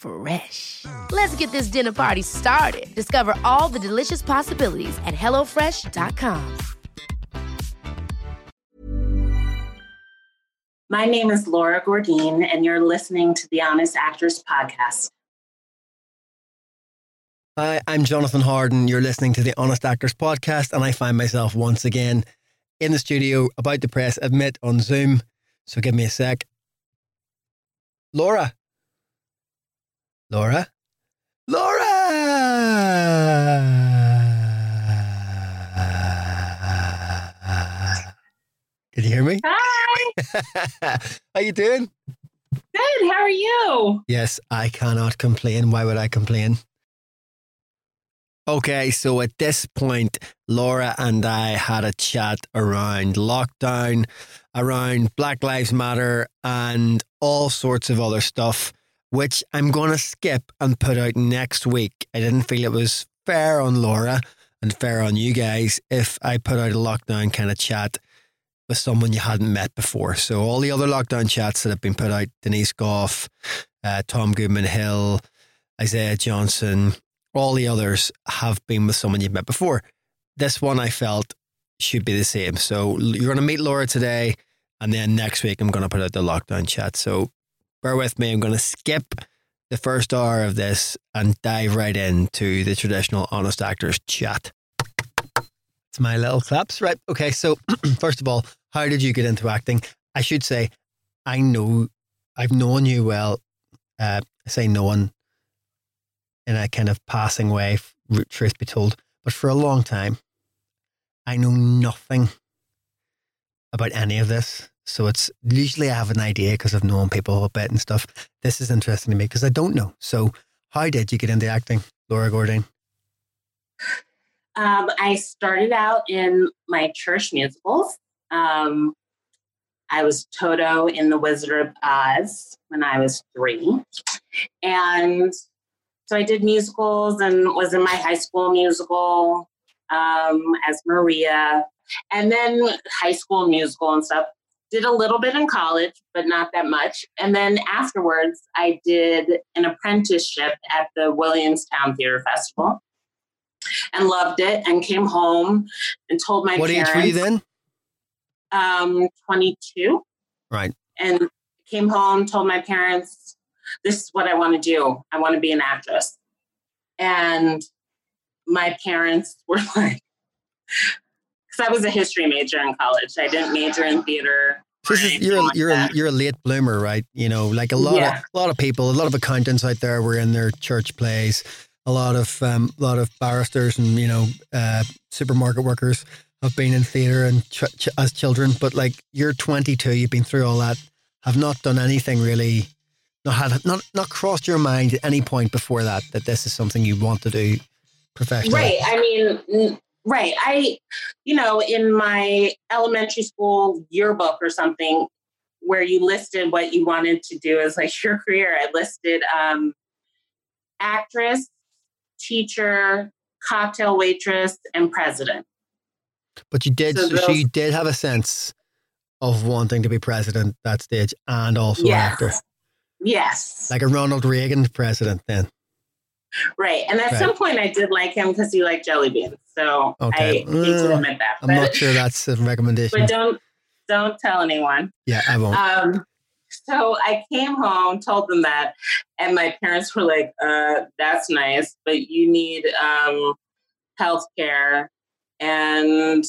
Fresh. Let's get this dinner party started. Discover all the delicious possibilities at hellofresh.com. My name is Laura Gourdine, and you're listening to the Honest Actors Podcast. Hi, I'm Jonathan Harden. You're listening to the Honest Actors Podcast, and I find myself once again in the studio about to press admit on Zoom. So give me a sec. Laura. Laura. Laura. Can you hear me? Hi, How you doing? good. How are you? Yes, I cannot complain. Why would I complain? Okay, so at this point, Laura and I had a chat around lockdown, around Black Lives Matter, and all sorts of other stuff, which I'm going to skip and put out next week. I didn't feel it was fair on Laura and fair on you guys if I put out a lockdown kind of chat with someone you hadn't met before. So all the other lockdown chats that have been put out, Denise Gough, uh, Tom Goodman Hill, Isaiah Johnson, all the others have been with someone you've met before. This one I felt should be the same. So you're going to meet Laura today, and then next week I'm going to put out the lockdown chat. So bear with me. I'm going to skip the first hour of this and dive right into the traditional honest actors chat. It's my little claps, right? Okay. So first of all, how did you get into acting? I should say, I know I've known you well. Uh, I say known in a kind of passing way, truth be told, but for a long time, I know nothing about any of this. So it's usually I have an idea because I've known people a bit and stuff. This is interesting to me because I don't know. So how did you get into acting, Laura Gourdine? Um, I started out in my church musicals. Um, I was Toto in The Wizard of Oz when I was three. And so I did musicals and was in my high school musical um, as Maria, and then high school musical and stuff. Did a little bit in college, but not that much. And then afterwards, I did an apprenticeship at the Williamstown Theater Festival and loved it and came home and told my what parents. What age were you then? Um, 22 Right. and came home, told my parents, this is what I want to do. I want to be an actress. And my parents were like, because I was a history major in college. I didn't major in theater. This is, you're like you're a, you're a late bloomer, right? You know, like a lot Yeah. of a lot of people, a lot of accountants out there were in their church plays. A lot of um, a lot of barristers and you know uh, supermarket workers have been in theatre and ch- ch- as children. But like you're 22, you've been through all that, have not done anything really, not had not not crossed your mind at any point before that that this is something you want to do professionally. Right. I mean, right. I, you know, in my elementary school yearbook or something where you listed what you wanted to do as like your career, I listed um, actress, teacher, cocktail waitress, and president. But you did, So so, those- you did have a sense of wanting to be president that stage and also an actor, Yes. Yes. like a Ronald Reagan president. Then right. And at Right. some point I did like him because he liked jelly beans. So Okay. I hate to Uh, admit that. I'm not sure that's a recommendation. but don't don't tell anyone. Yeah, I won't. Um, so I came home, told them that, and my parents were like, uh, "That's nice, but you need um, health care and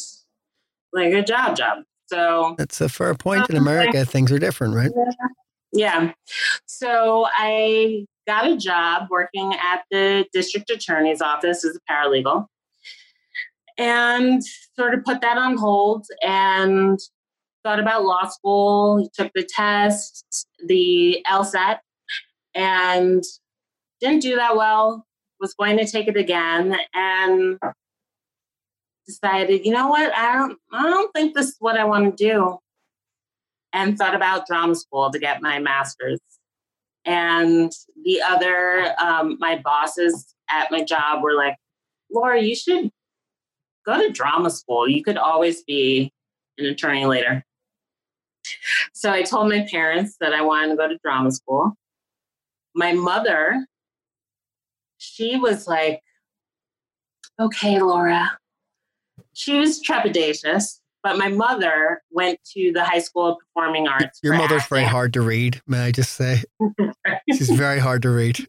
like a job job. So That's a fair point. In America, things are different, right? yeah. So I got a job working at the district attorney's office as a paralegal and sort of put that on hold and thought about law school, took the test, the LSAT, and didn't do that well. Was going to take it again and decided, you know what, I don't I don't think this is what I want to do. And thought about drama school to get my master's. And the other, um, my bosses at my job were like, Laura, you should go to drama school. You could always be an attorney later. So I told my parents that I wanted to go to drama school. My mother, she was like, okay, Laura. She was trepidatious, but my mother went to the High School of Performing Arts. Your mother's very hard to read, may I just say? She's very hard to read.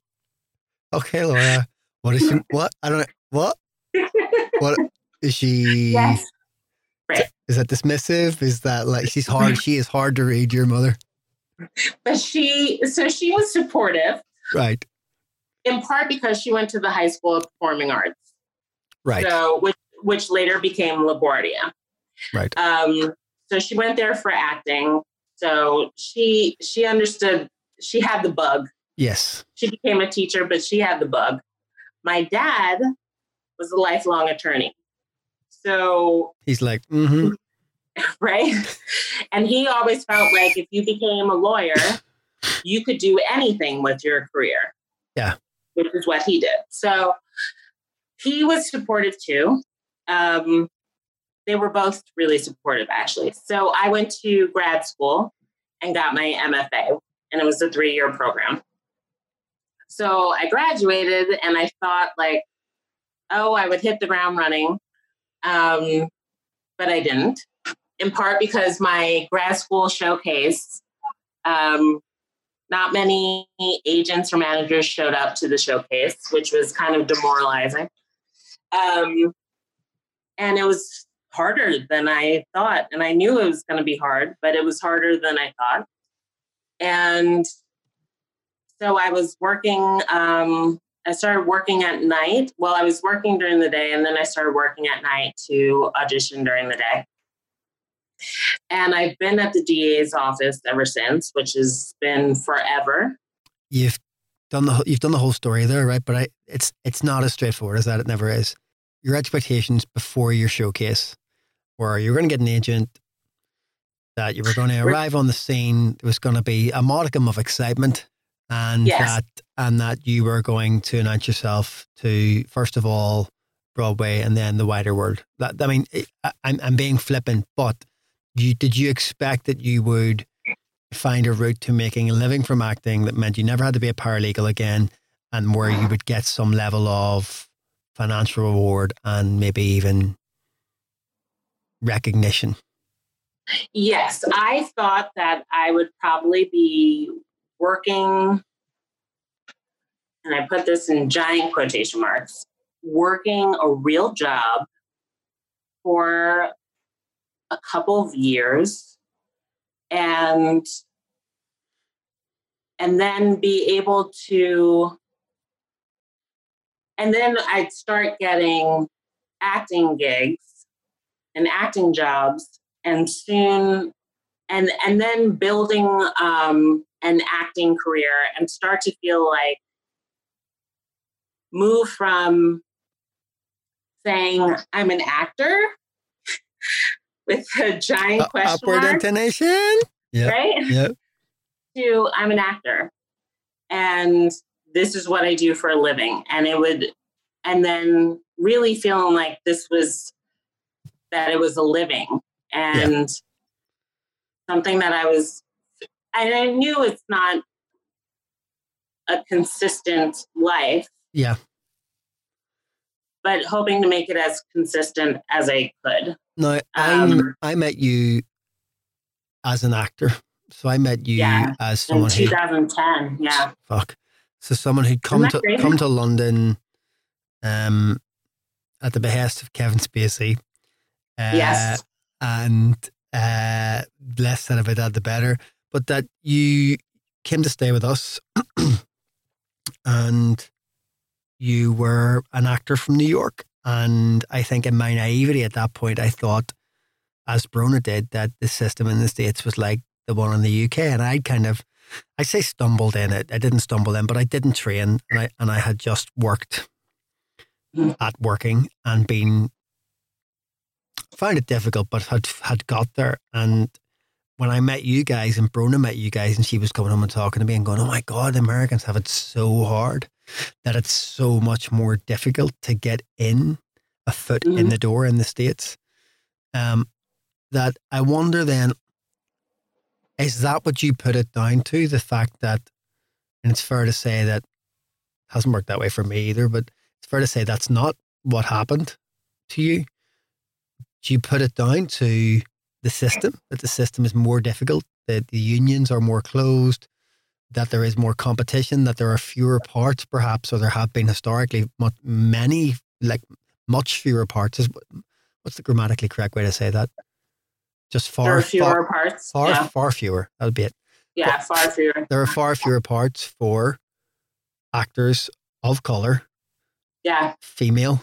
Okay, Laura. What is she? What? I don't know. What? What is she? yes. Right. Is that dismissive? Is that like she's hard? She is hard to read, your mother. But she, so she was supportive Right. in part because she went to the High School of Performing Arts. Right. So, which, which later became LaGuardia. Right. Um, so she went there for acting. So she she understood. She had the bug. Yes. She became a teacher, but she had the bug. My dad was a lifelong attorney. So He's like, mm-hmm. right, and he always felt like if you became a lawyer, you could do anything with your career. Yeah. which is what he did. So he was supportive too. Um, they were both really supportive, actually. So I went to grad school and got my MFA, and it was a three year program. So I graduated, and I thought, like, oh, I would hit the ground running. Um, but I didn't, in part because my grad school showcase, um, not many agents or managers showed up to the showcase, which was kind of demoralizing. Um, and it was harder than I thought. And I knew it was going to be hard, but it was harder than I thought. And so I was working, um, I started working at night. Well, I was working during the day, and then I started working at night to audition during the day. And I've been at the DA's office ever since, which has been forever. You've done the you've done the whole story there, right? But I, it's it's not as straightforward as that. It never is. Your expectations before your showcase were you're going to get an agent, that you were going to arrive on the scene. There was going to be a modicum of excitement, and Yes. that and that you were going to announce yourself to first of all Broadway and then the wider world. That I mean, I, I'm I'm being flippant, but you did you expect that you would find a route to making a living from acting that meant you never had to be a paralegal again, and where you would get some level of financial reward and maybe even recognition. Yes, I thought that I would probably be working, and I put this in giant quotation marks, working a real job for a couple of years and and then be able to and then I'd start getting acting gigs and acting jobs and soon and and then building um, an acting career and start to feel like move from saying I'm an actor with a giant Uh, question upward mark, intonation. Yeah. right? Yeah. To I'm an actor, and this is what I do for a living, and it would, and then really feeling like this was that it was a living and something that I was, and I knew it's not a consistent life, Yeah. but hoping to make it as consistent as I could. No, Um, I met you as an actor. So I met you Yeah, as In someone who 2010, yeah. fuck. So someone who'd come to crazy? come to London um, at the behest of Kevin Spacey Uh, Yes. And uh, less said about that, the better. But that you came to stay with us and you were an actor from New York. And I think in my naivety at that point, I thought, as Brona did, that the system in the States was like the one in the UK. And I'd kind of, I say stumbled in it. I didn't stumble in, but I didn't train. And I, and I had just worked Mhm. at working and been, found it difficult, but had, had got there. And when I met you guys and Brona met you guys and she was coming home and talking to me and going, oh my God, the Americans have it so hard that it's so much more difficult to get in a foot in Mhm. the door in the States. Um, that I wonder then, is that what you put it down to? The fact that, and it's fair to say that hasn't worked that way for me either, but it's fair to say that's not what happened to you. Do you put it down to the system, that the system is more difficult, that the unions are more closed, that there is more competition, that there are fewer parts, perhaps, or there have been historically much, many, like much fewer parts. Is what's the grammatically correct way to say that? Just there far, are fewer far, parts. far, yeah, far fewer. That'll be it. yeah, far fewer. There are far fewer parts for actors of color, Yeah. female,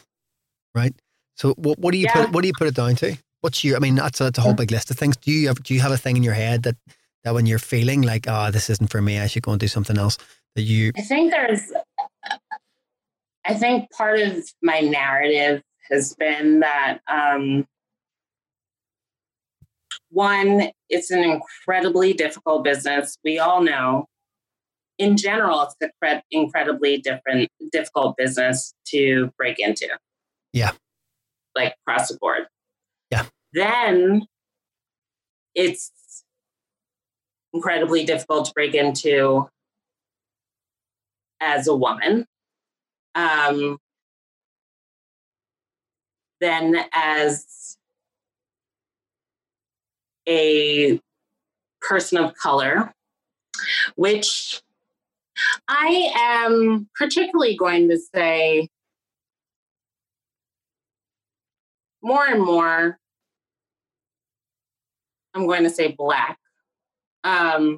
right? So, what, what do you Yeah. put? What do you put it down to? What's your? I mean, that's a, that's a whole big list of things. Do you have? Do you have a thing in your head that that when you're feeling like, oh, this isn't for me, I should go and do something else? That you, I think there's, I think part of my narrative has been that um, one, it's an incredibly difficult business. We all know. In general, it's an incredibly different, difficult business to break into. Yeah. Like across the board. Yeah. Then it's incredibly difficult to break into as a woman. Um, then as a person of color, which I am particularly going to say more and more, I'm going to say black. Um,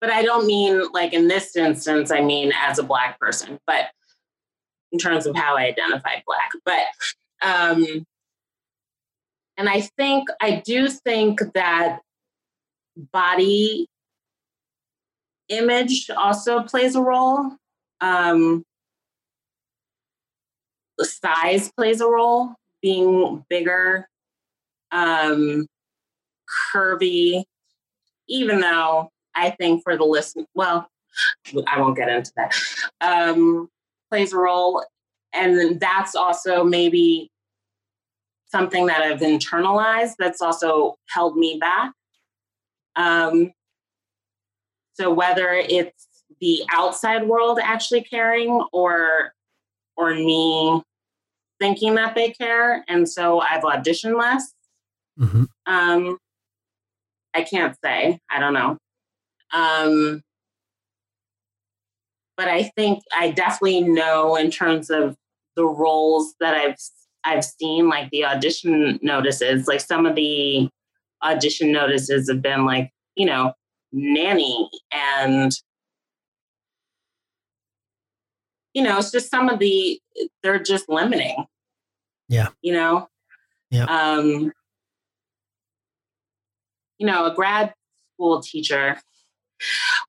but I don't mean like in this instance, I mean as a black person, but in terms of how I identify black. But um and I think I do think that body image also plays a role. Um the size plays a role, being bigger, um, curvy, even though I think for the listen, well, I won't get into that, um, plays a role. And that's also maybe something that I've internalized that's also held me back. Um, so whether it's the outside world actually caring or or me thinking that they care, and so I've auditioned less. Mhm. Um, I can't say. I don't know. Um, but I think I definitely know in terms of the roles that I've I've seen, like the audition notices, like some of the audition notices have been like, you know, nanny and you know, it's just some of the they're just limiting. Yeah. You know? Yeah. Um you know, a grad school teacher,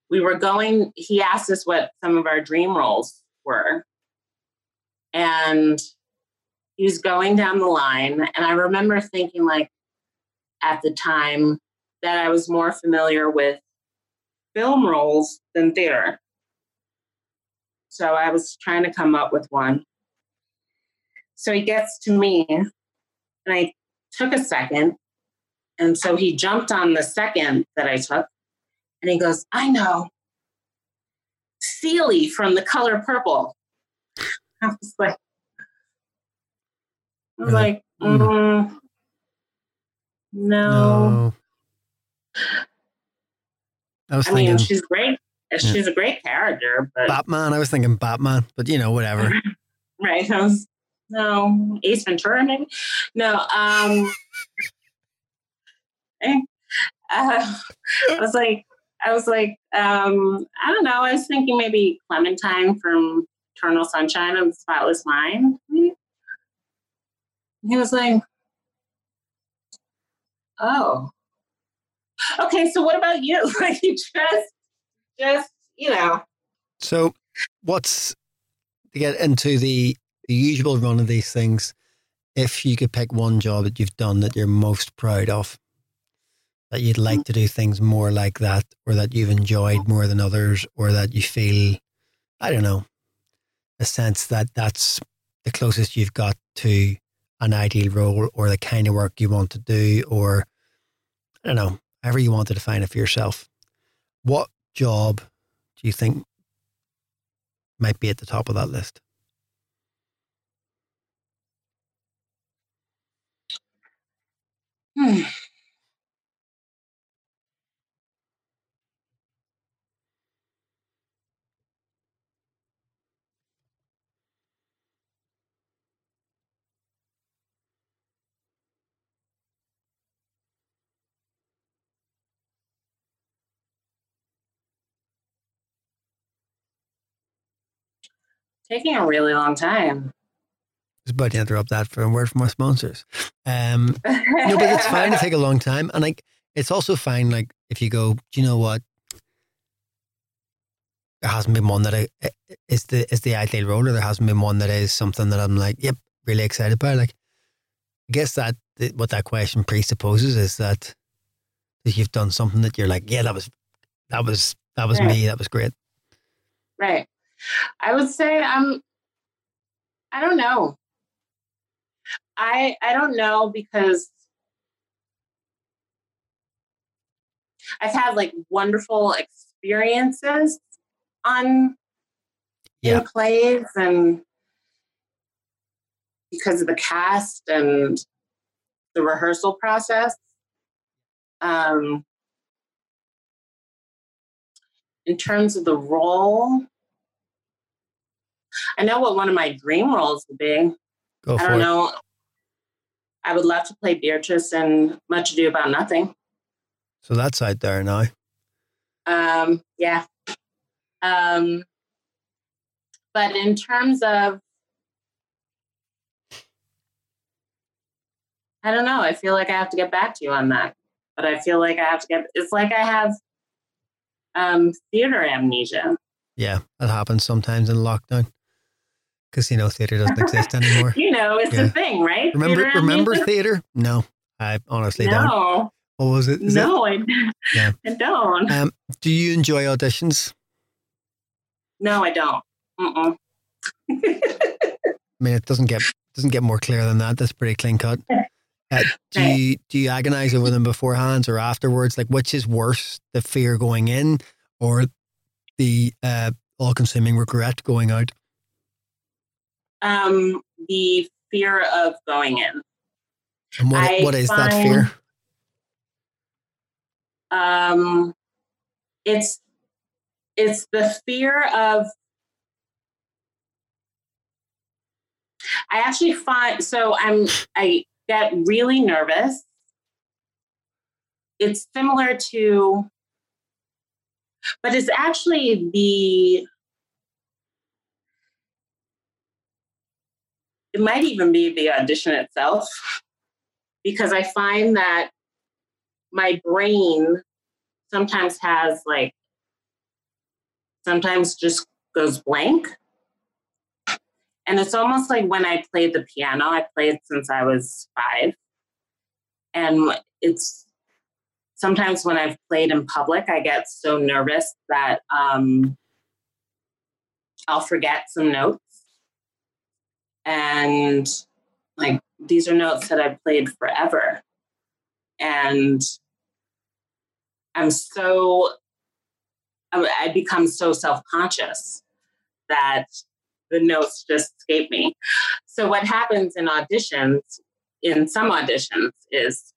we were going, he asked us what some of our dream roles were. And he was going down the line. And I remember thinking, like, at the time, that I was more familiar with film roles than theater. So I was trying to come up with one. So he gets to me, and I took a second. And so he jumped on the second that I took, and he goes, I know. Celie from the color purple. I was like, I was like, Mm. mm, no. No. I was I thinking mean, she's great. She's a great character, but Batman. I was thinking Batman, but you know, whatever. right. I was no, Ace Ventura, maybe. No, um, eh, uh, I was like, I was like, um, I don't know. I was thinking maybe Clementine from Eternal Sunshine of the Spotless Mind. He was like, oh, okay. So what about you? Like you just, just you know. So, what's to get into the the usual run of these things? If you could pick one job that you've done that you're most proud of, that you'd like mm. to do things more like that, or that you've enjoyed more than others, or that you feel, I don't know, a sense that that's the closest you've got to an ideal role or the kind of work you want to do, or I don't know, however you want to define it for yourself. What job do you think might be at the top of that list? Hmm. Taking a really long time. I was about to interrupt that for a word from our sponsors. Um, no, but it's fine to take a long time, and like it's also fine. Like if you go, do you know what? There hasn't been one that I is the is the ideal role, or there hasn't been one that is something that I'm like, yep, really excited about. Like, I guess that what that question presupposes is that that you've done something that you're like, yeah, that was that was that was right. me, that was great. Right. I would say I'm I don't know. I I don't know because I've had like wonderful experiences on yeah. in plays and because of the cast and the rehearsal process. Um, in terms of the role, I know what one of my dream roles would be. Go I don't it. know. I would love to play Beatrice in Much Ado About Nothing. So that's out there now. Um, yeah. Um, but in terms of, I don't know. I feel like I have to get back to you on that. But I feel like I have to get. It's like I have um, theater amnesia. Yeah, that happens sometimes in lockdown casino theater doesn't exist anymore. you know, it's yeah. a thing, right? Remember, theater remember theater? No, I honestly no. don't. What was it? Is no, it? I, yeah. I don't. Um, do you enjoy auditions? No, I don't. I mean, it doesn't get doesn't get more clear than that. That's pretty clean cut. Uh, do you do you agonize over them beforehand or afterwards? Like, which is worse, the fear going in or the uh, all-consuming regret going out? Um, the fear of going in. And what, what is find, that fear? Um, it's it's the fear of. I actually find so I'm I get really nervous. It's similar to, but it's actually the it might even be the audition itself because I find that my brain sometimes has like sometimes just goes blank. And it's almost like when I played the piano, I played since I was five. And it's sometimes when I've played in public, I get so nervous that um, I'll forget some notes and like these are notes that I've played forever. And I'm so, I become so self conscious that the notes just escape me. So, what happens in auditions, in some auditions, is,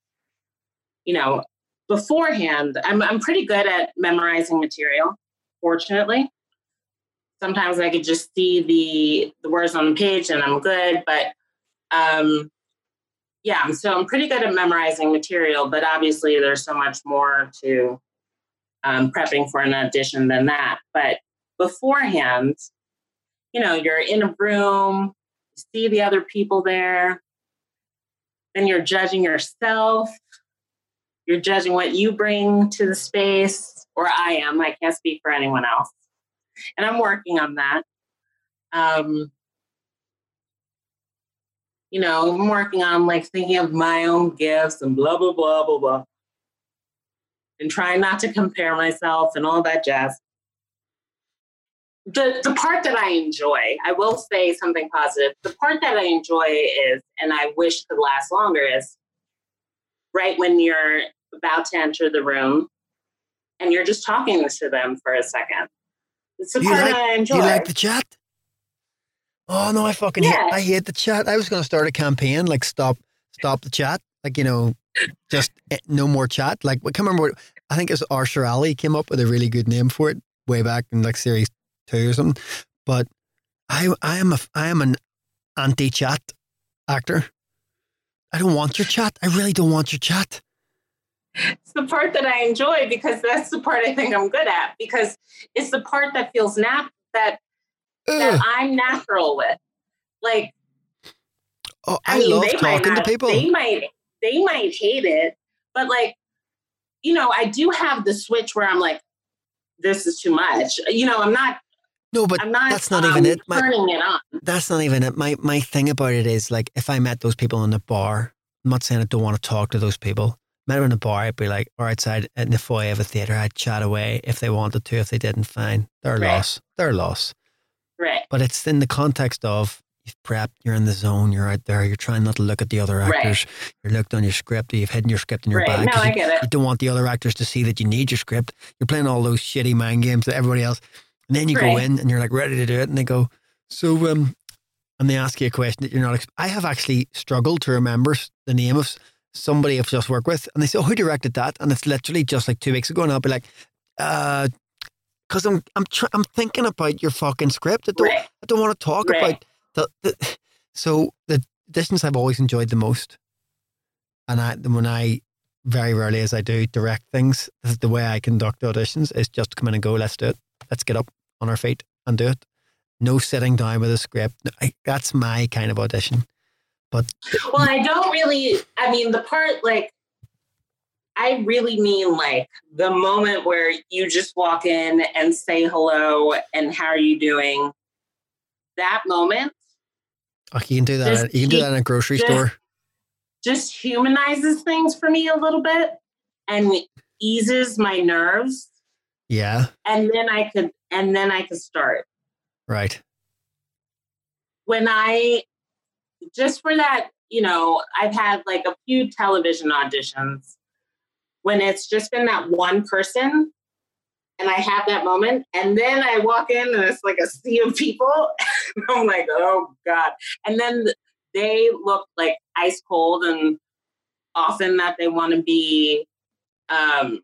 you know, beforehand, I'm, I'm pretty good at memorizing material, fortunately sometimes I could just see the the words on the page and I'm good. But um, yeah, so I'm pretty good at memorizing material, but obviously there's so much more to um, prepping for an audition than that. But beforehand, you know, you're in a room, see the other people there, then you're judging yourself. You're judging what you bring to the space, or I am. I can't speak for anyone else. And I'm working on that. Um, you know, I'm working on like thinking of my own gifts and blah, blah, blah, blah, blah. And trying not to compare myself and all that jazz. The, the part that I enjoy, I will say something positive. The part that I enjoy is, and I wish could last longer, is right when you're about to enter the room and you're just talking to them for a second. It's the You part like- I enjoy. You like the chat? Oh no, I fucking hate. I hate the chat. I was going to start a campaign like stop, stop the chat. Like you know, just eh, no more chat. Like I can't remember. What, I think it's Arthur Ali came up with a really good name for it way back in like series two or something. But I, I am a, I am an anti-chat actor. I don't want your chat. I really don't want your chat. It's the part that I enjoy because that's the part I think I'm good at because it's the part that feels nat that that I'm natural with. Like Oh, I, I, mean, love talking to people. They might they might hate it, but like you know, I do have the switch where I'm like, this is too much. You know, I'm not. no, but I'm not. that's not um, even it. My, Turning it on. that's not even it. My my thing about it is like if I met those people in the bar, I'm not saying I don't want to talk to those people. Met them in a bar, I'd be like, or outside in the foyer of a theater, I'd chat away if they wanted to. If they didn't, fine. Their Right. loss. Their loss. Right. But it's in the context of you've prepped, you're in the zone, you're out there, you're trying not to look at the other Right. actors. You're looked on your script, you've hidden your script in your Right. bag. No, I you, get you it. don't want the other actors to see that you need your script. You're playing all those shitty mind games that everybody else. And then you go in and you're like ready to do it, and they go, so um, and they ask you a question that you're not. Ex- I have actually struggled to remember the name of somebody I've just worked with, and they say, "Oh, who directed that?" And it's literally just like two weeks ago, and I'll be like, uh. Because I'm I'm tr- I'm thinking about your fucking script. I don't Right. I don't want to talk Right. about the, the so the auditions I've always enjoyed the most, and I when I very rarely as I do direct things, the way I conduct auditions is just come in and go. Let's do it. Let's get up on our feet and do it. No sitting down with a script. I, that's my kind of audition. But Well, I don't really. I mean, the part like. I really mean like the moment where you just walk in and say hello and how are you doing? That moment oh, you can do that. Just you can do that in a grocery just- store. just humanizes things for me a little bit and eases my nerves. Yeah, And then I could, and then I could start. right. When I, just for that, you know, I've had like a few television auditions when it's just been that one person and I have that moment. And then I walk in and it's like a sea of people. I'm like, oh God. And then they look like ice cold and often that they want to be, um,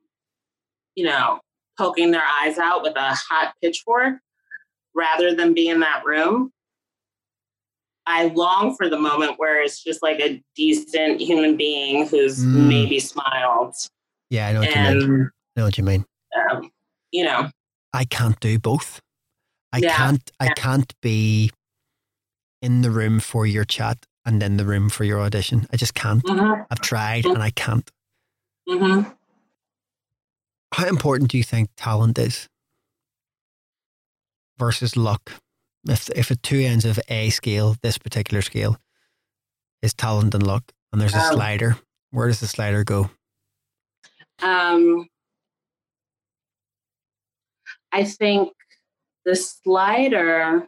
you know, poking their eyes out with a hot pitchfork rather than be in that room. I long for the moment where it's just like a decent human being who's Mm. maybe smiled Yeah, I know what you mean. I know what you mean. um, you know I can't do both. I Yeah, can't I yeah. can't be in the room for your chat and in the room for your audition. I just can't. mhm, I've tried and I can't. mhm. How important do you think talent is versus luck? If if at two ends of a scale, this particular scale is talent and luck, and there's a Um, slider, where does the slider go? Um, I think the slider.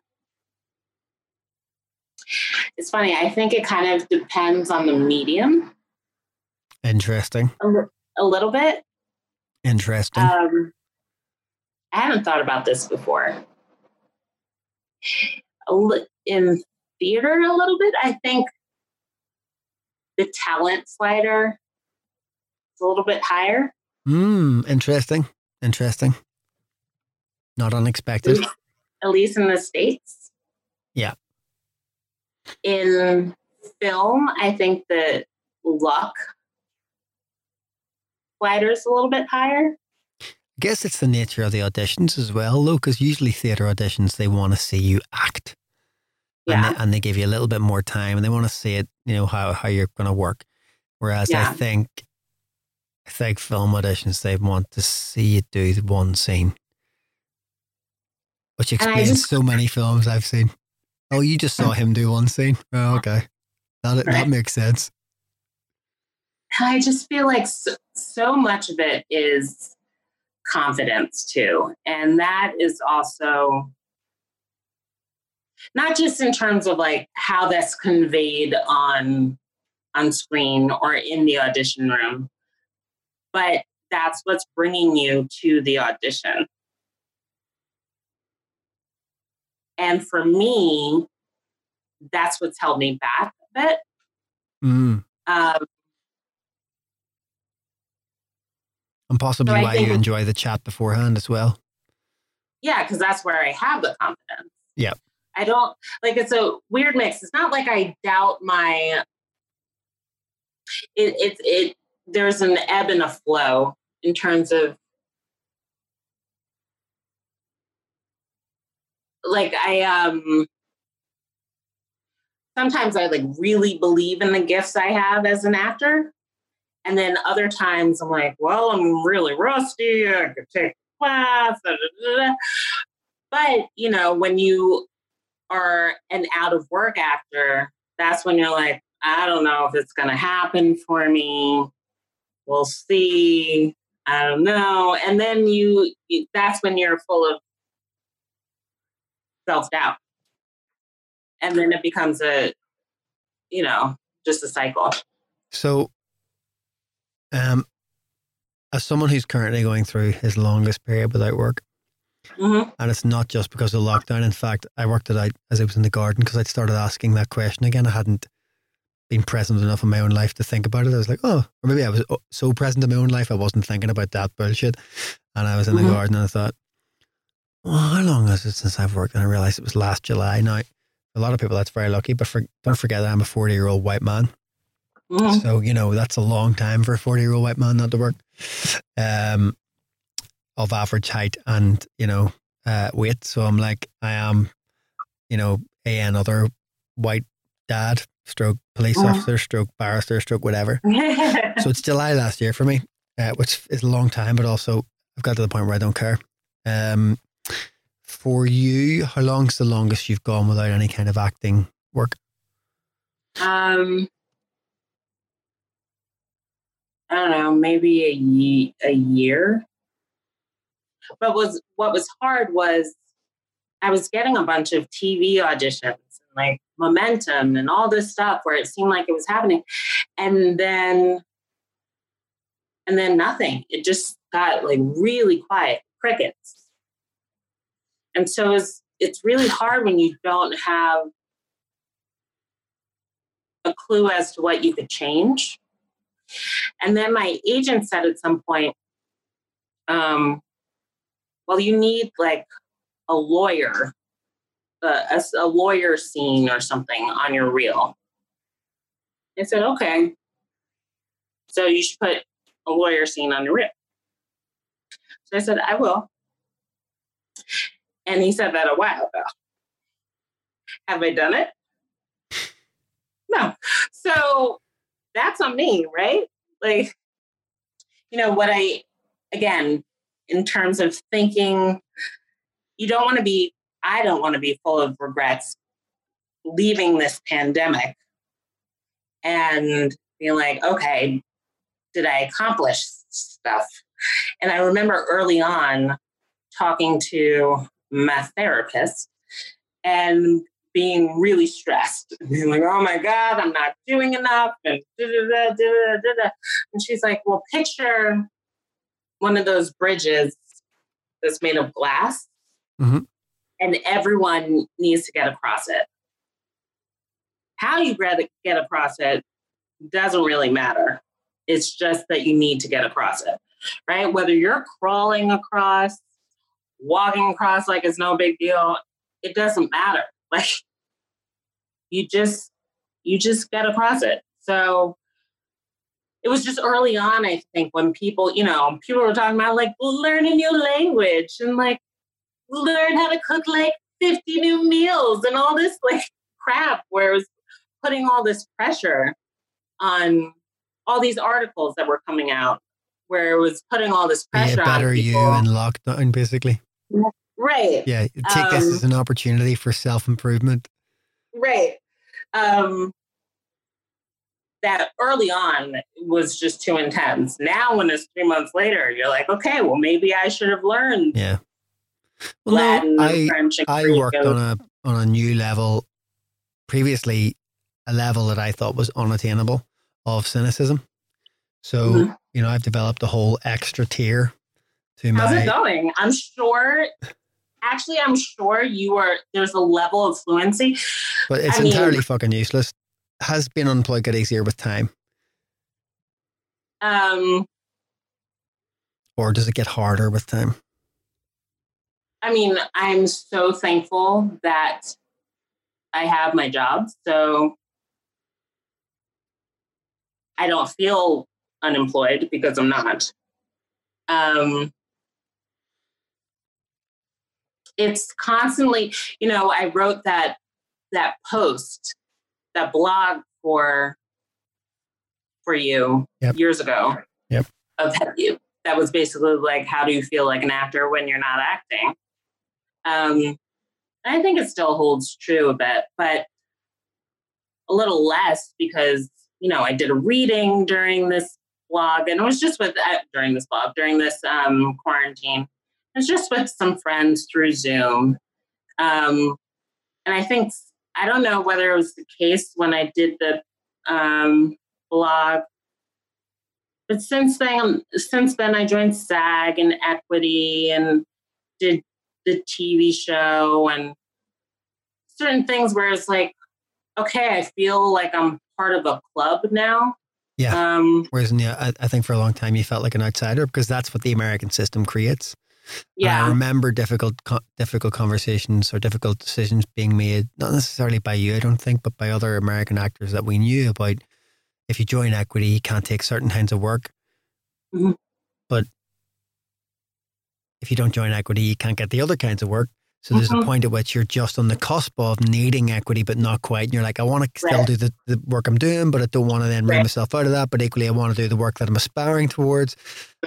It's funny. I think it kind of depends on the medium Interesting. a, a little bit. Interesting. Um, I haven't thought about this before. In theater, a little bit. I think the talent slider is a little bit higher. Hmm. interesting. Interesting. Not unexpected. at least in the states. Yeah. In film, I think the luck slider's a little bit higher. I guess it's the nature of the auditions as well, though, because usually theatre auditions, they want to see you act. Yeah. And they, and they give you a little bit more time and they want to see it, you know, how, how you're going to work. Whereas Yeah. I think, I think film auditions, they want to see you do the one scene, which explains just- so many films I've seen. Oh, you just saw him do one scene? Oh, okay. That, that makes sense. I just feel like so, so much of it is confidence too. And that is also not just in terms of like how that's conveyed on on screen or in the audition room, but that's what's bringing you to the audition. And for me, that's what's held me back a bit. Mm. Um, And possibly So why you enjoy the chat beforehand as well. yeah, because that's where I have the confidence. Yeah. I don't like it's a weird mix. It's not like I doubt my it it's it there's an ebb and a flow in terms of like I um sometimes I like really believe in the gifts I have as an actor. And then other times I'm like, well, I'm really rusty. I could take a class. da, da, da. But, you know, when you are an out of work actor, that's when you're like, I don't know if it's going to happen for me. We'll see. I don't know. And then you, you that's when you're full of self doubt. And then it becomes a, you know, just a cycle. So, um, as someone who's currently going through his longest period without work, Mhm. and it's not just because of lockdown. In fact, I worked it out as I was in the garden because I'd started asking that question again. I hadn't been present enough in my own life to think about it. I was like, oh, or maybe I was oh, so present in my own life I wasn't thinking about that bullshit. And I was in Mhm. the garden and I thought, well, how long is it since I've worked? And I realized it was last July. Now, a lot of people that's very lucky, but for, don't forget that I'm a 40 year old white man. Mhm. So, you know, that's a long time for a 40 year old white man not to work. Um, of average height and, you know, uh, weight. So I'm like, I am, you know, a another white dad, stroke police Mhm. officer, stroke barrister, stroke whatever. So it's July last year for me, uh, which is a long time, but also I've got to the point where I don't care. Um, for you, how long's the longest you've gone without any kind of acting work? Um, I don't know, maybe a ye- a year. But was what was hard was I was getting a bunch of TV auditions and like momentum and all this stuff where it seemed like it was happening, and then and then nothing. It just got like really quiet, crickets. And so it's it's really hard when you don't have a clue as to what you could change. And then my agent said at some point, um, well, you need like a lawyer, a, a, a lawyer scene or something on your reel. I said, okay. So you should put a lawyer scene on your reel. So I said, I will. And he said that a while ago. Have I done it? No. So that's on me, right? Like, you know, what I, again, in terms of thinking, you don't want to be, I don't want to be full of regrets leaving this pandemic and being like, okay, did I accomplish stuff? And I remember early on talking to my therapist and being really stressed, being like, "Oh my God, I'm not doing enough," and da da da da da da. And she's like, "Well, picture one of those bridges that's made of glass, Mhm. and everyone needs to get across it. How you get across it doesn't really matter. It's just that you need to get across it, right? Whether you're crawling across, walking across like it's no big deal, it doesn't matter. Like you just you just get across it. So it was just early on, I think, when people, you know, people were talking about like learn a new language and like learn how to cook like 50 new meals and all this like crap where it was putting all this pressure on all these articles that were coming out where it was putting all this pressure yeah, better on you in lockdown basically right yeah take um, this as an opportunity for self-improvement right um that early on was just too intense now when it's three months later you're like okay well maybe i should have learned yeah well, Latin no, I, I worked on a on a new level previously a level that I thought was unattainable of cynicism. So, mm-hmm. you know, I've developed a whole extra tier to How's my. How's it going? I'm sure. Actually, I'm sure you are. There's a level of fluency, but it's I entirely mean, fucking useless. Has been unemployed get easier with time? Um, or does it get harder with time? I mean, I'm so thankful that I have my job. So I don't feel unemployed because I'm not. Um, it's constantly, you know, I wrote that that post, that blog for for you yep. years ago. Yep. Of you that was basically like, how do you feel like an actor when you're not acting? Um, I think it still holds true a bit, but a little less because you know, I did a reading during this blog, and it was just with uh, during this blog during this um, quarantine. Was just with some friends through Zoom, um, and I think I don't know whether it was the case when I did the um, blog, but since then, since then I joined SAG and Equity and did the TV show and certain things where it's like, okay, I feel like I'm part of a club now. Yeah. Um, Whereas, yeah, I, I, think for a long time you felt like an outsider because that's what the American system creates. Yeah. I remember difficult, difficult conversations or difficult decisions being made, not necessarily by you, I don't think, but by other American actors that we knew about. If you join equity, you can't take certain kinds of work. Mm-hmm. But if you don't join equity, you can't get the other kinds of work. So there's mm-hmm. a point at which you're just on the cusp of needing equity, but not quite. And you're like, I want to still do the, the work I'm doing, but I don't want to then right. myself out of that. But equally, I want to do the work that I'm aspiring towards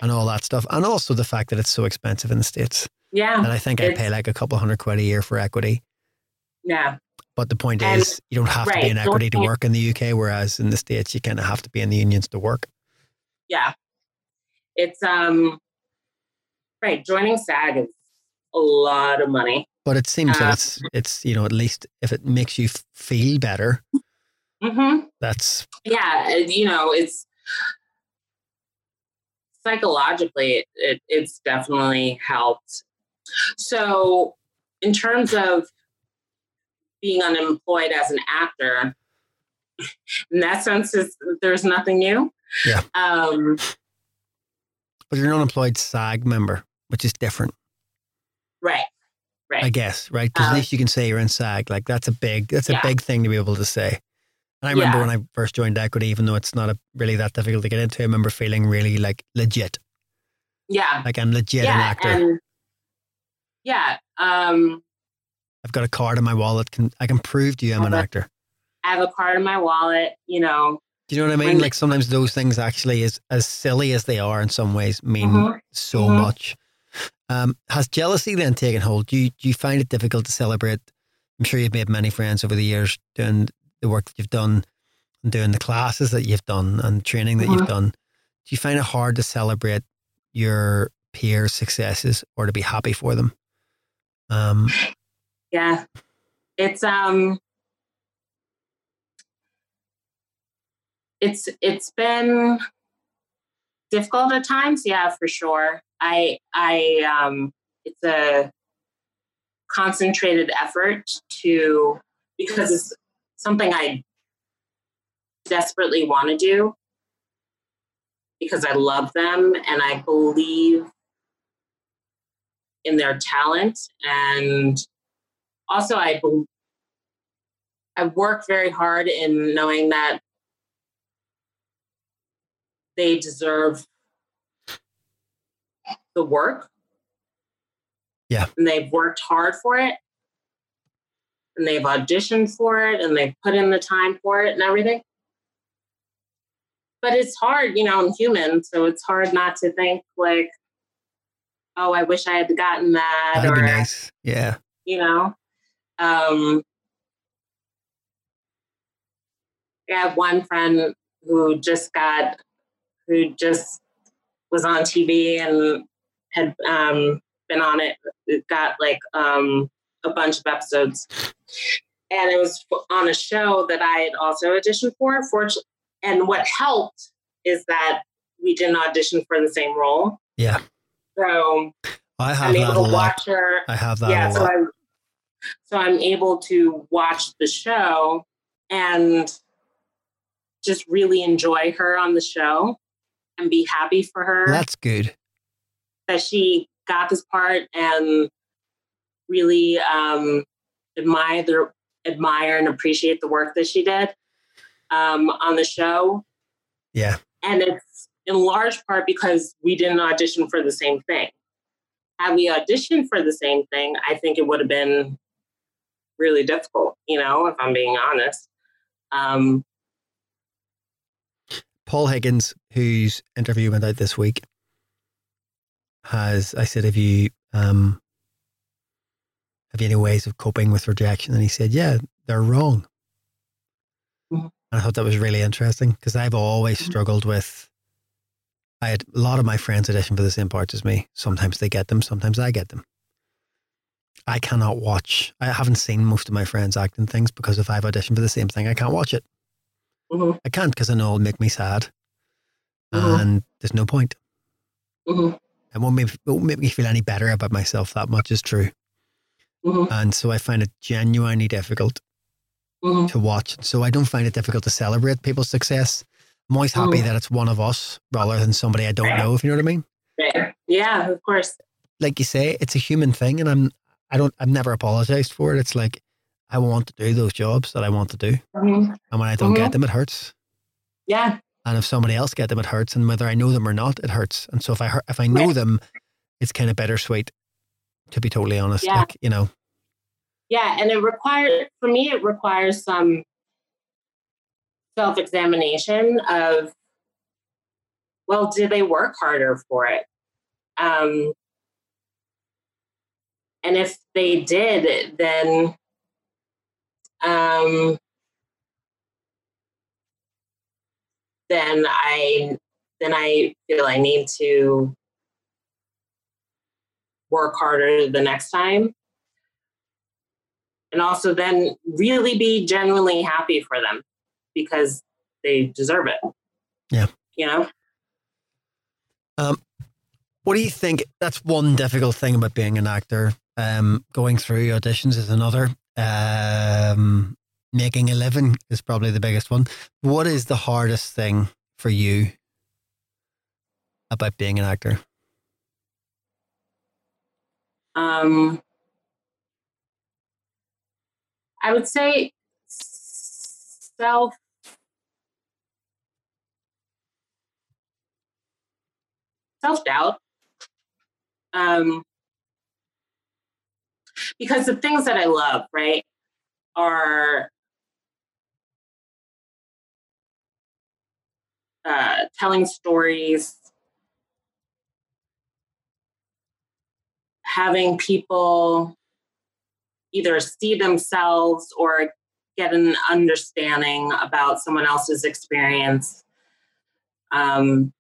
and all that stuff. And also the fact that it's so expensive in the States. Yeah. And I think I pay like a couple hundred quid a year for equity. Yeah. But the point and, is, you don't have right. to be in equity to work in the UK, whereas in the States, you kind of have to be in the unions to work. Yeah. It's, um, right. Joining SAG is a lot of money. But it seems that uh, it's it's you know at least if it makes you feel better, mm-hmm. that's yeah. You know, it's psychologically it, it, it's definitely helped. So, in terms of being unemployed as an actor, in that sense, is there's nothing new. Yeah. Um, but you're an unemployed SAG member, which is different. Right. Right. I guess, right? Because um, at least you can say you're in SAG. Like that's a big, that's a yeah. big thing to be able to say. And I remember yeah. when I first joined Equity, even though it's not a, really that difficult to get into, I remember feeling really like legit. Yeah. Like I'm legit yeah, an actor. And yeah. Um, I've got a card in my wallet. Can I can prove to you I'm an actor. I have a card in my wallet. You know. Do you know what I mean? Like sometimes those things actually, as as silly as they are in some ways, mean mm-hmm. so mm-hmm. much. Um, has jealousy then taken hold? Do you, do you find it difficult to celebrate? I'm sure you've made many friends over the years doing the work that you've done and doing the classes that you've done and training that mm-hmm. you've done. Do you find it hard to celebrate your peers' successes or to be happy for them? Um, yeah, it's um, it's it's been difficult at times. Yeah, for sure. I I um, it's a concentrated effort to because it's something I desperately want to do because I love them and I believe in their talent and also I I work very hard in knowing that they deserve the work. Yeah. And they've worked hard for it. And they've auditioned for it and they've put in the time for it and everything. But it's hard, you know, I'm human. So it's hard not to think like, oh, I wish I had gotten that. That'd or, be nice. Yeah. You know? Um, I have one friend who just got, who just was on TV and had um, been on it, got like um, a bunch of episodes. And it was on a show that I had also auditioned for. Fortunately, and what helped is that we didn't audition for the same role. Yeah. So I have I'm that able to watch her. I have that Yeah, so. I'm so I'm able to watch the show and just really enjoy her on the show and be happy for her That's good. That she got this part and really um, admire the admire and appreciate the work that she did um, on the show. Yeah. And it's in large part because we didn't audition for the same thing. Had we auditioned for the same thing, I think it would have been really difficult, you know, if I'm being honest. Um, Paul Higgins, whose interview went out this week, has I said, "Have you um, have you any ways of coping with rejection?" And he said, "Yeah, they're wrong." Mhm. And I thought that was really interesting because I've always Mhm. struggled with. I had a lot of my friends audition for the same parts as me. Sometimes they get them, sometimes I get them. I cannot watch. I haven't seen most of my friends acting things because if I've auditioned for the same thing, I can't watch it. mhm, I can't because I know it'll make me sad, Mhm. and there's no point. It won't make, won't make me feel any better about myself. That much is true, mhm, and so I find it genuinely difficult mhm. to watch. So I don't find it difficult to celebrate people's success. I'm always happy Mhm. that it's one of us rather than somebody I don't know. If you know what I mean. Right. Yeah, of course. Like you say, it's a human thing, and I'm I don't I've never apologized for it. It's like I want to do those jobs that I want to do, Mhm. and when I don't get them, it hurts. Yeah, And if somebody else get them, it hurts. And whether I know them or not, it hurts. And so if I hurt, if I know Right. them, it's kind of bittersweet. To be totally honest, Yeah. like you know, yeah, and it requires for me it requires some self-examination of well, did they work harder for it? Um, and if they did, then um, then I then I feel I need to work harder the next time. And also then really be genuinely happy for them because they deserve it. Yeah. You know? what do you think? That's one difficult thing about being an actor. Um, going through auditions is another. Um, making a living is probably the biggest one. What is the hardest thing for you about being an actor? Um, I would say self self doubt. Um, because the things that I love, right, are uh, telling stories, having people either see themselves or get an understanding about someone else's experience. Um,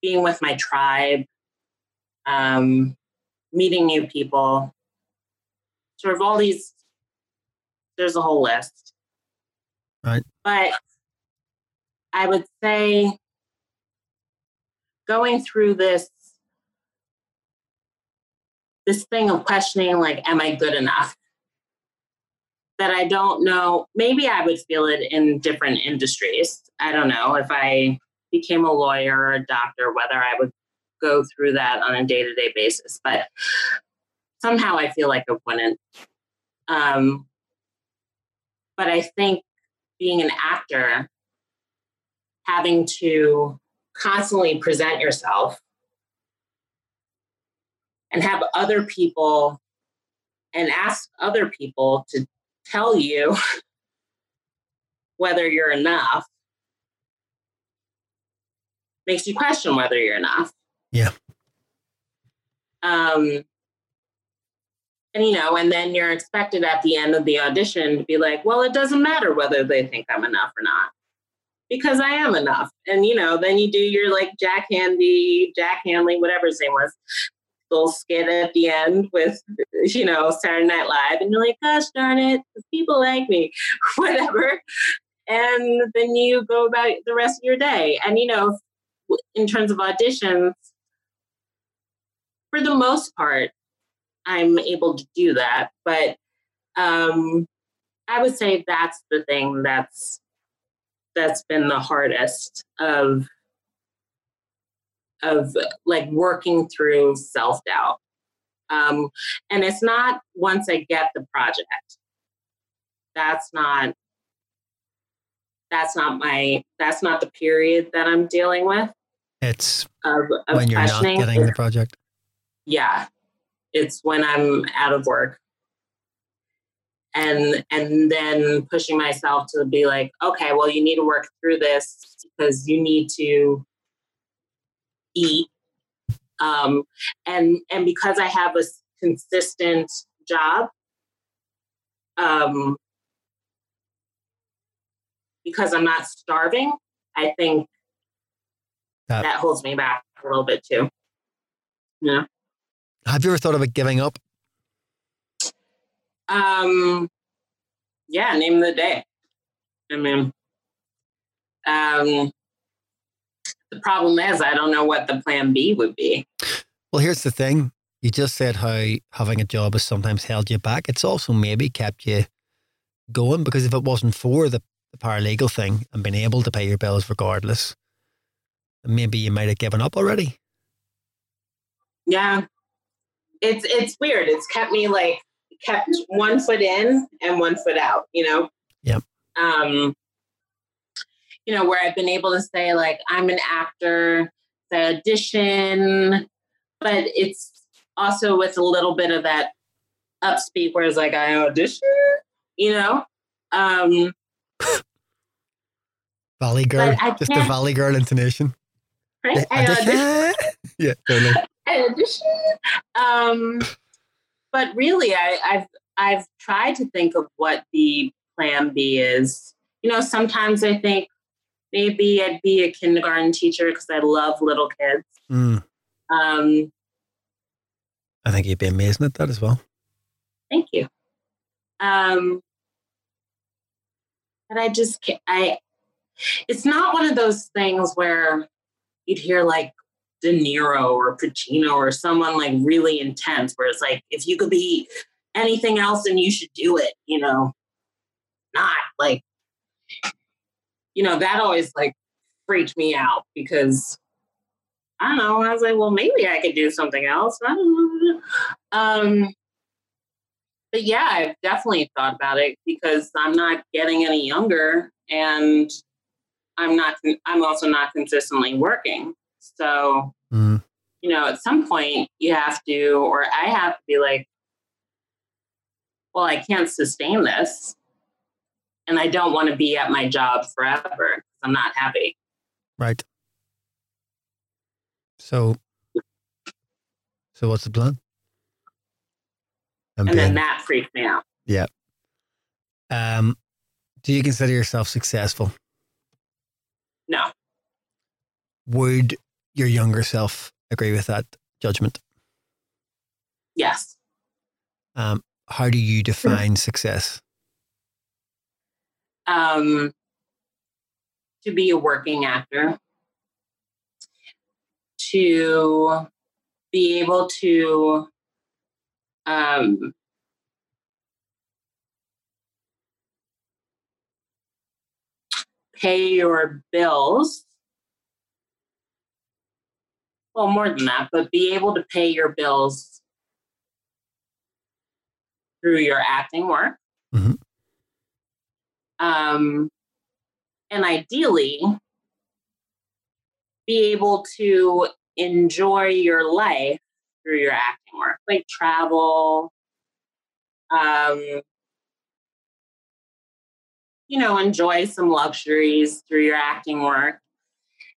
being with my tribe, um, meeting new people, sort of all these, there's a whole list. Right. But I would say going through this this thing of questioning like am i good enough? That i don't know maybe i would feel it in different industries. I don't know if i became a lawyer or a doctor whether i would go through that on a day-to-day basis but somehow i feel like i wouldn't. Um, but I think being an actor, having to constantly present yourself and have other people and ask other people to tell you whether you're enough makes you question whether you're enough. Yeah. Um, and you know, and then you're expected at the end of the audition to be like, well, it doesn't matter whether they think I'm enough or not, because I am enough. And you know, then you do your like Jack Handy, Jack Hanley, whatever his name was, little skit at the end with you know Saturday Night Live, and you're like, gosh darn it, people like me, whatever. And then you go about the rest of your day. And you know, in terms of auditions, for the most part, I'm able to do that. But um, I would say that's the thing that's that's been the hardest of of like working through self doubt. Um, and it's not once I get the project. That's not that's not my that's not the period that I'm dealing with. It's of, of when you're not getting the project. yeah it's when i'm out of work and and then pushing myself to be like okay well you need to work through this because you need to eat um and and because i have a consistent job um because i'm not starving i think That- that holds me back a little bit too yeah Have you ever thought about giving up? Um, yeah, name of the day. I mean, um, the problem is I don't know what the plan B would be. Well, here's the thing. You just said how having a job has sometimes held you back. It's also maybe kept you going because if it wasn't for the, the paralegal thing and being able to pay your bills regardless, maybe you might have given up already. Yeah, it's it's weird. It's kept me like kept one foot in and one foot out. You know. Yep. Um, you know where I've been able to say like I'm an actor, the audition, but it's also with a little bit of that upspeak where it's like I audition. You know. Um, Valley girl, just the Valley girl intonation. right? I I audition. yeah, totally. I audition. Um, but really, I, I've I've tried to think of what the plan B is. You know, sometimes I think maybe I'd be a kindergarten teacher because I love little kids. Mm, Um, I think you'd be amazing at that as well. thank you. Um, but I just I. It's not one of those things where you'd hear like De Niro or Pacino or someone like really intense, where it's like if you could be anything else, then you should do it. You know, not like you know that always like freaked me out because I don't know. I was like, well, maybe I could do something else. I don't know. Um, but yeah, I've definitely thought about it because I'm not getting any younger, and I'm not. I'm also not consistently working. So Mm, you know, at some point you have to, or I have to be like, well, I can't sustain this. And I don't want to be at my job forever I'm not happy. right. So, so what's the plan? I'm And then that freaked me out. um, do you consider yourself successful? No, Would your younger self agree with that judgment? yes. Um, how do you define success? Um, to be a working actor, to be able to um, pay your bills. Well, more than that, but be able to pay your bills through your acting work. Mhm. Um, and ideally, be able to enjoy your life through your acting work, like travel, um, you know, enjoy some luxuries through your acting work.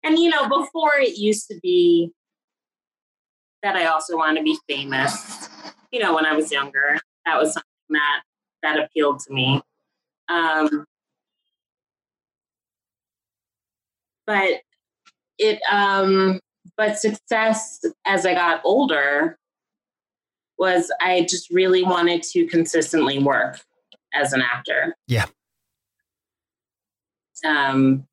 And, you know, before it used to be that I also want to be famous. You know, when I was younger, that was something that that appealed to me. Um, but it, um, but success as I got older was I just really wanted to consistently work as an actor. Yeah. Um,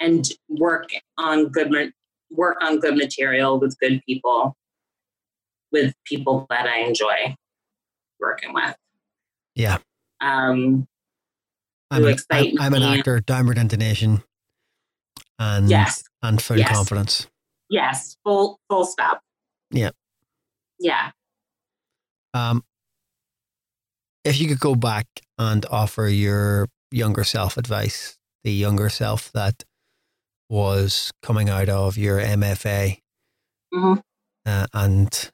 and work on good work on good material with good people, with people that I enjoy working with. Yeah. Um, I'm, excite I'm, I'm an actor, downward intonation, and Yes. and full Yes. confidence. Yes, full full stop. Yeah. Yeah. Um, if you could go back and offer your younger self advice, the younger self that was coming out of your MFA Mhm. uh, and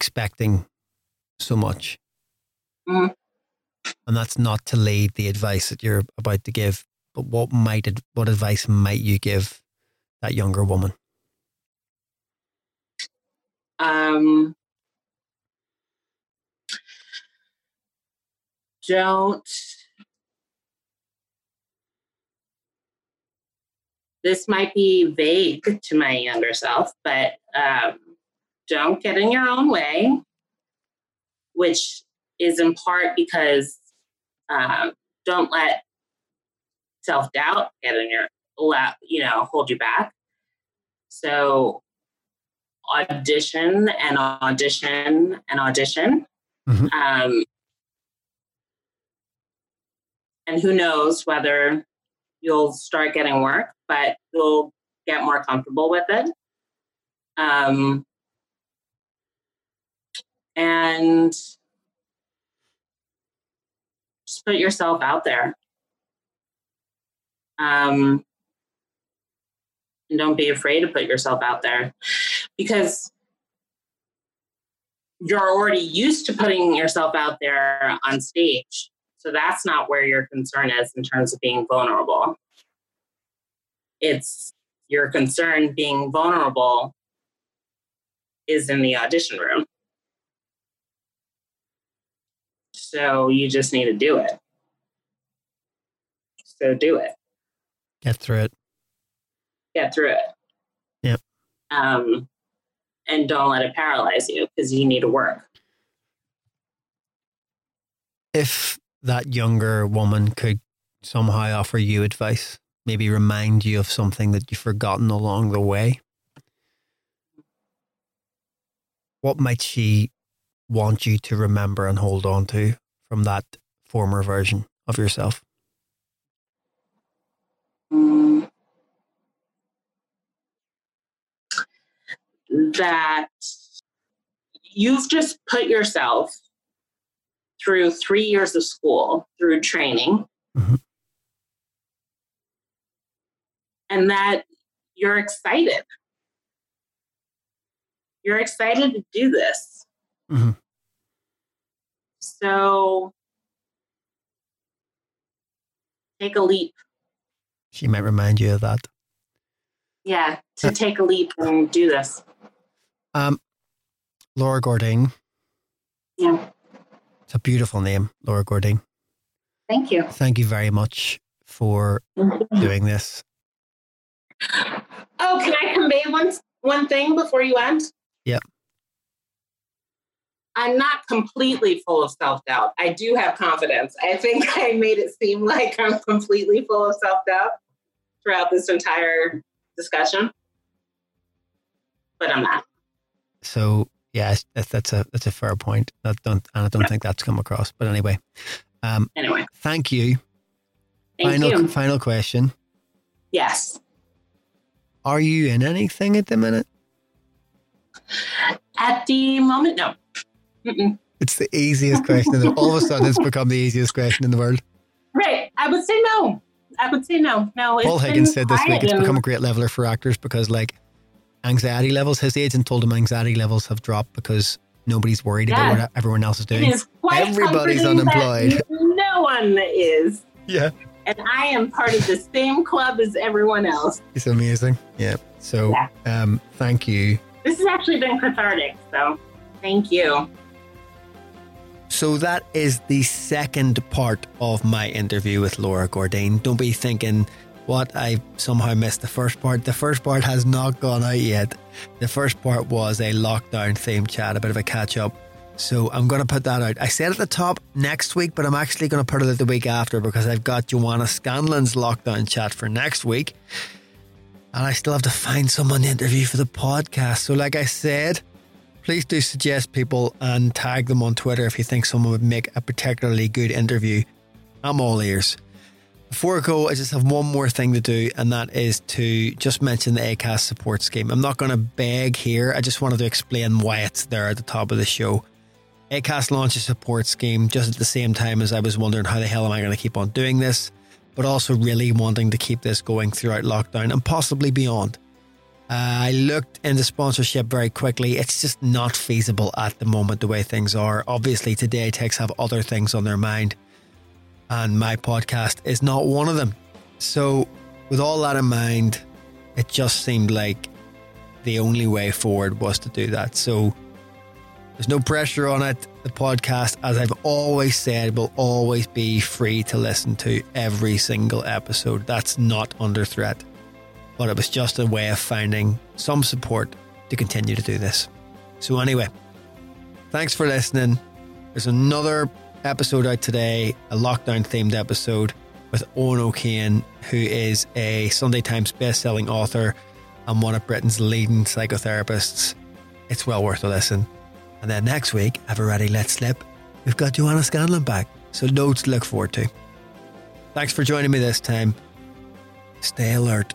expecting so much, Mhm. and that's not to lead the advice that you're about to give, but what might what advice might you give that younger woman? Um, don't. This might be vague to my younger self, but um, don't get in your own way, which is in part because um, don't let self doubt get in your, allow, you know, hold you back. So audition and audition and audition. Mhm. Um, and who knows whether you'll start getting work, but you'll get more comfortable with it. Um, and just put yourself out there. Um, and don't be afraid to put yourself out there because you're already used to putting yourself out there on stage. So that's not where your concern is in terms of being vulnerable. It's your concern being vulnerable is in the audition room. So you just need to do it. So do it. Get through it. Get through it. Yep. Um, and don't let it paralyze you because you need to work. if that younger woman could somehow offer you advice, maybe remind you of something that you've forgotten along the way, what might she want you to remember and hold on to from that former version of yourself? That you've just put yourself through three years of school, through training, Mhm. and that you're excited. You're excited to do this. Mhm. So take a leap. She might remind you of that. Yeah, to take a leap and do this. Um, Laura Gourdine. Yeah. It's a beautiful name, Laura Gourdine. Thank you. Thank you very much for doing this. Oh, can I convey one one thing before you end? Yep. I'm not completely full of self doubt. I do have confidence. I think I made it seem like I'm completely full of self doubt throughout this entire discussion, but I'm not. So yeah, that's, that's a that's a fair point. That don't and I don't think that's come across. But anyway, um, Anyway, thank you. thank final you. final question: Yes. Are you in anything at the minute? At the moment, no. Mm-mm. It's the easiest question. The, all of a sudden, it's become the easiest question in the world. Right. I would say no. I would say no. No. Paul Higgins said this week it's become a great leveler for actors because, like, anxiety levels. His agent told him anxiety levels have dropped because nobody's worried about what everyone else is doing. Everybody's unemployed. No one is. Yeah. And I am part of the same club as everyone else. It's amazing. Yeah. So, yeah. um, thank you. This has actually been cathartic. So, thank you. So that is the second part of my interview with Laura Gourdine. Don't be thinking what I somehow missed the first part. The first part has not gone out yet. The first part was a lockdown themed chat, a bit of a catch up. So I'm going to put that out. I said at the top next week, but I'm actually going to put it out the week after because I've got Joanna Scanlon's lockdown chat for next week. And I still have to find someone to interview for the podcast. So, like I said, please do suggest people and tag them on Twitter if you think someone would make a particularly good interview. I'm all ears. Before I go, I just have one more thing to do, and that is to just mention the ACAST support scheme. I'm not going to beg here, I just wanted to explain why it's there at the top of the show. ACAST launched a support scheme just at the same time as I was wondering how the hell am I going to keep on doing this, but also really wanting to keep this going throughout lockdown and possibly beyond. Uh, I looked into sponsorship very quickly. It's just not feasible at the moment, the way things are. Obviously, Today Techs have other things on their mind, and my podcast is not one of them. So, with all that in mind, it just seemed like the only way forward was to do that. So, there's no pressure on it. The podcast, as I've always said, will always be free to listen to every single episode. That's not under threat but it was just a way of finding some support to continue to do this. So, anyway, thanks for listening. There's another episode out today, a lockdown themed episode with Owen O'Kane, who is a Sunday Times best-selling author and one of Britain's leading psychotherapists. It's well worth a listen. And then next week, I've already let slip, we've got Joanna Scanlon back. So loads to look forward to. Thanks for joining me this time. Stay alert